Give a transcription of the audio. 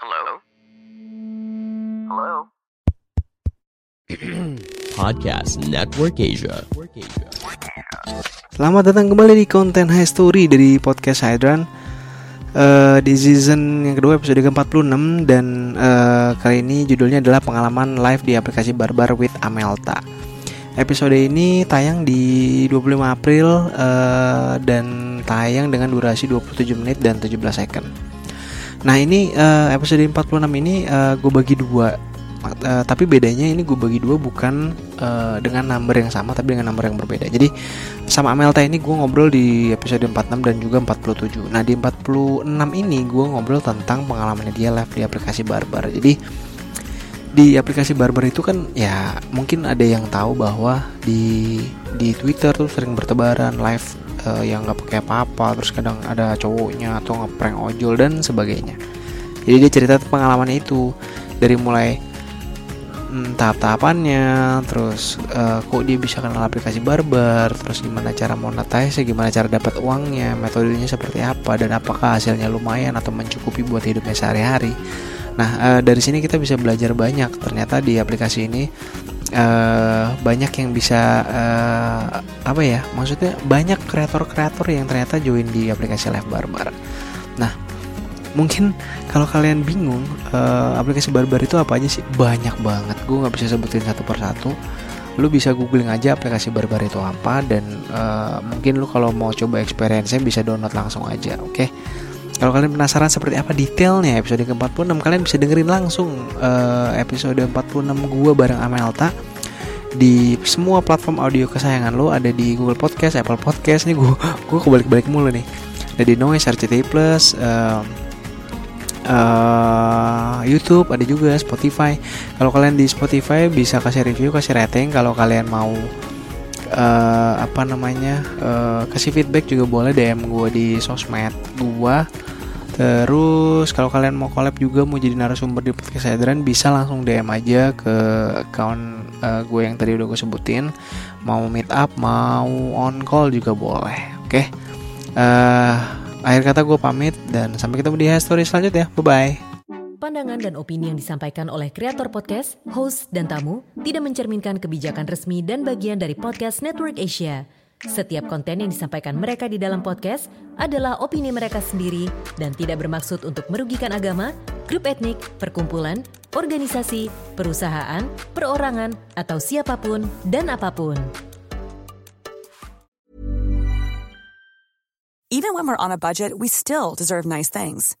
Hello? Hello? Podcast Network Asia. Selamat datang kembali di konten High Story dari podcast Hydran Eh, Di season yang kedua episode ke-46 Dan eh, kali ini judulnya adalah pengalaman live di aplikasi Barbar with Amelta Episode ini tayang di 25 April eh, Dan tayang dengan durasi 27 menit dan 17 second Nah ini eh, episode 46 ini gue bagi dua Eh, tapi bedanya ini gue bagi dua bukan eh, dengan number yang sama tapi dengan number yang berbeda. Jadi sama Amelta ini gue ngobrol di episode 46 dan juga 47. Nah di 46 ini gue ngobrol tentang pengalamannya dia live di aplikasi Barbar. Jadi di aplikasi Barbar itu kan ya mungkin ada yang tahu bahwa di di Twitter tuh sering bertebaran live eh, yang nggak pakai apa-apa terus kadang ada cowoknya atau ngeprank ojol dan sebagainya. Jadi dia cerita pengalamannya itu dari mulai hmm, tahap-tahapannya terus eh, kok dia bisa kenal aplikasi barbar terus gimana cara monetize gimana cara dapat uangnya metodenya seperti apa dan apakah hasilnya lumayan atau mencukupi buat hidupnya sehari-hari nah eh, dari sini kita bisa belajar banyak ternyata di aplikasi ini eh, banyak yang bisa eh, apa ya maksudnya banyak kreator-kreator yang ternyata join di aplikasi live barbar. Nah mungkin kalau kalian bingung eh, aplikasi barbar itu apa aja sih? Banyak banget. Gue nggak bisa sebutin satu persatu. Lu bisa googling aja aplikasi barbar itu apa dan eh, mungkin lu kalau mau coba experience bisa download langsung aja oke kalau kalian penasaran seperti apa detailnya episode ke-46 kalian bisa dengerin langsung eh, episode 46 gue bareng Amelta di semua platform audio kesayangan lo ada di Google Podcast, Apple Podcast nih gue gue kebalik-balik mulu nih ada di Noise, RCTI Plus, em, eh, YouTube ada juga Spotify. Kalau kalian di Spotify bisa kasih review, kasih rating. Kalau kalian mau eh, apa namanya eh, kasih feedback juga boleh DM gue di sosmed gue. Terus kalau kalian mau collab juga mau jadi narasumber di podcast Hydran bisa langsung DM aja ke account eh, gue yang tadi udah gue sebutin. Mau meet up, mau on call juga boleh. Oke. Eh, akhir kata gue pamit dan sampai ketemu di story selanjutnya. Bye bye. Pandangan dan opini yang disampaikan oleh kreator podcast, host, dan tamu tidak mencerminkan kebijakan resmi dan bagian dari podcast Network Asia. Setiap konten yang disampaikan mereka di dalam podcast adalah opini mereka sendiri dan tidak bermaksud untuk merugikan agama, grup etnik, perkumpulan, organisasi, perusahaan, perorangan, atau siapa pun dan apa pun. Even when we're on a budget, we still deserve nice things.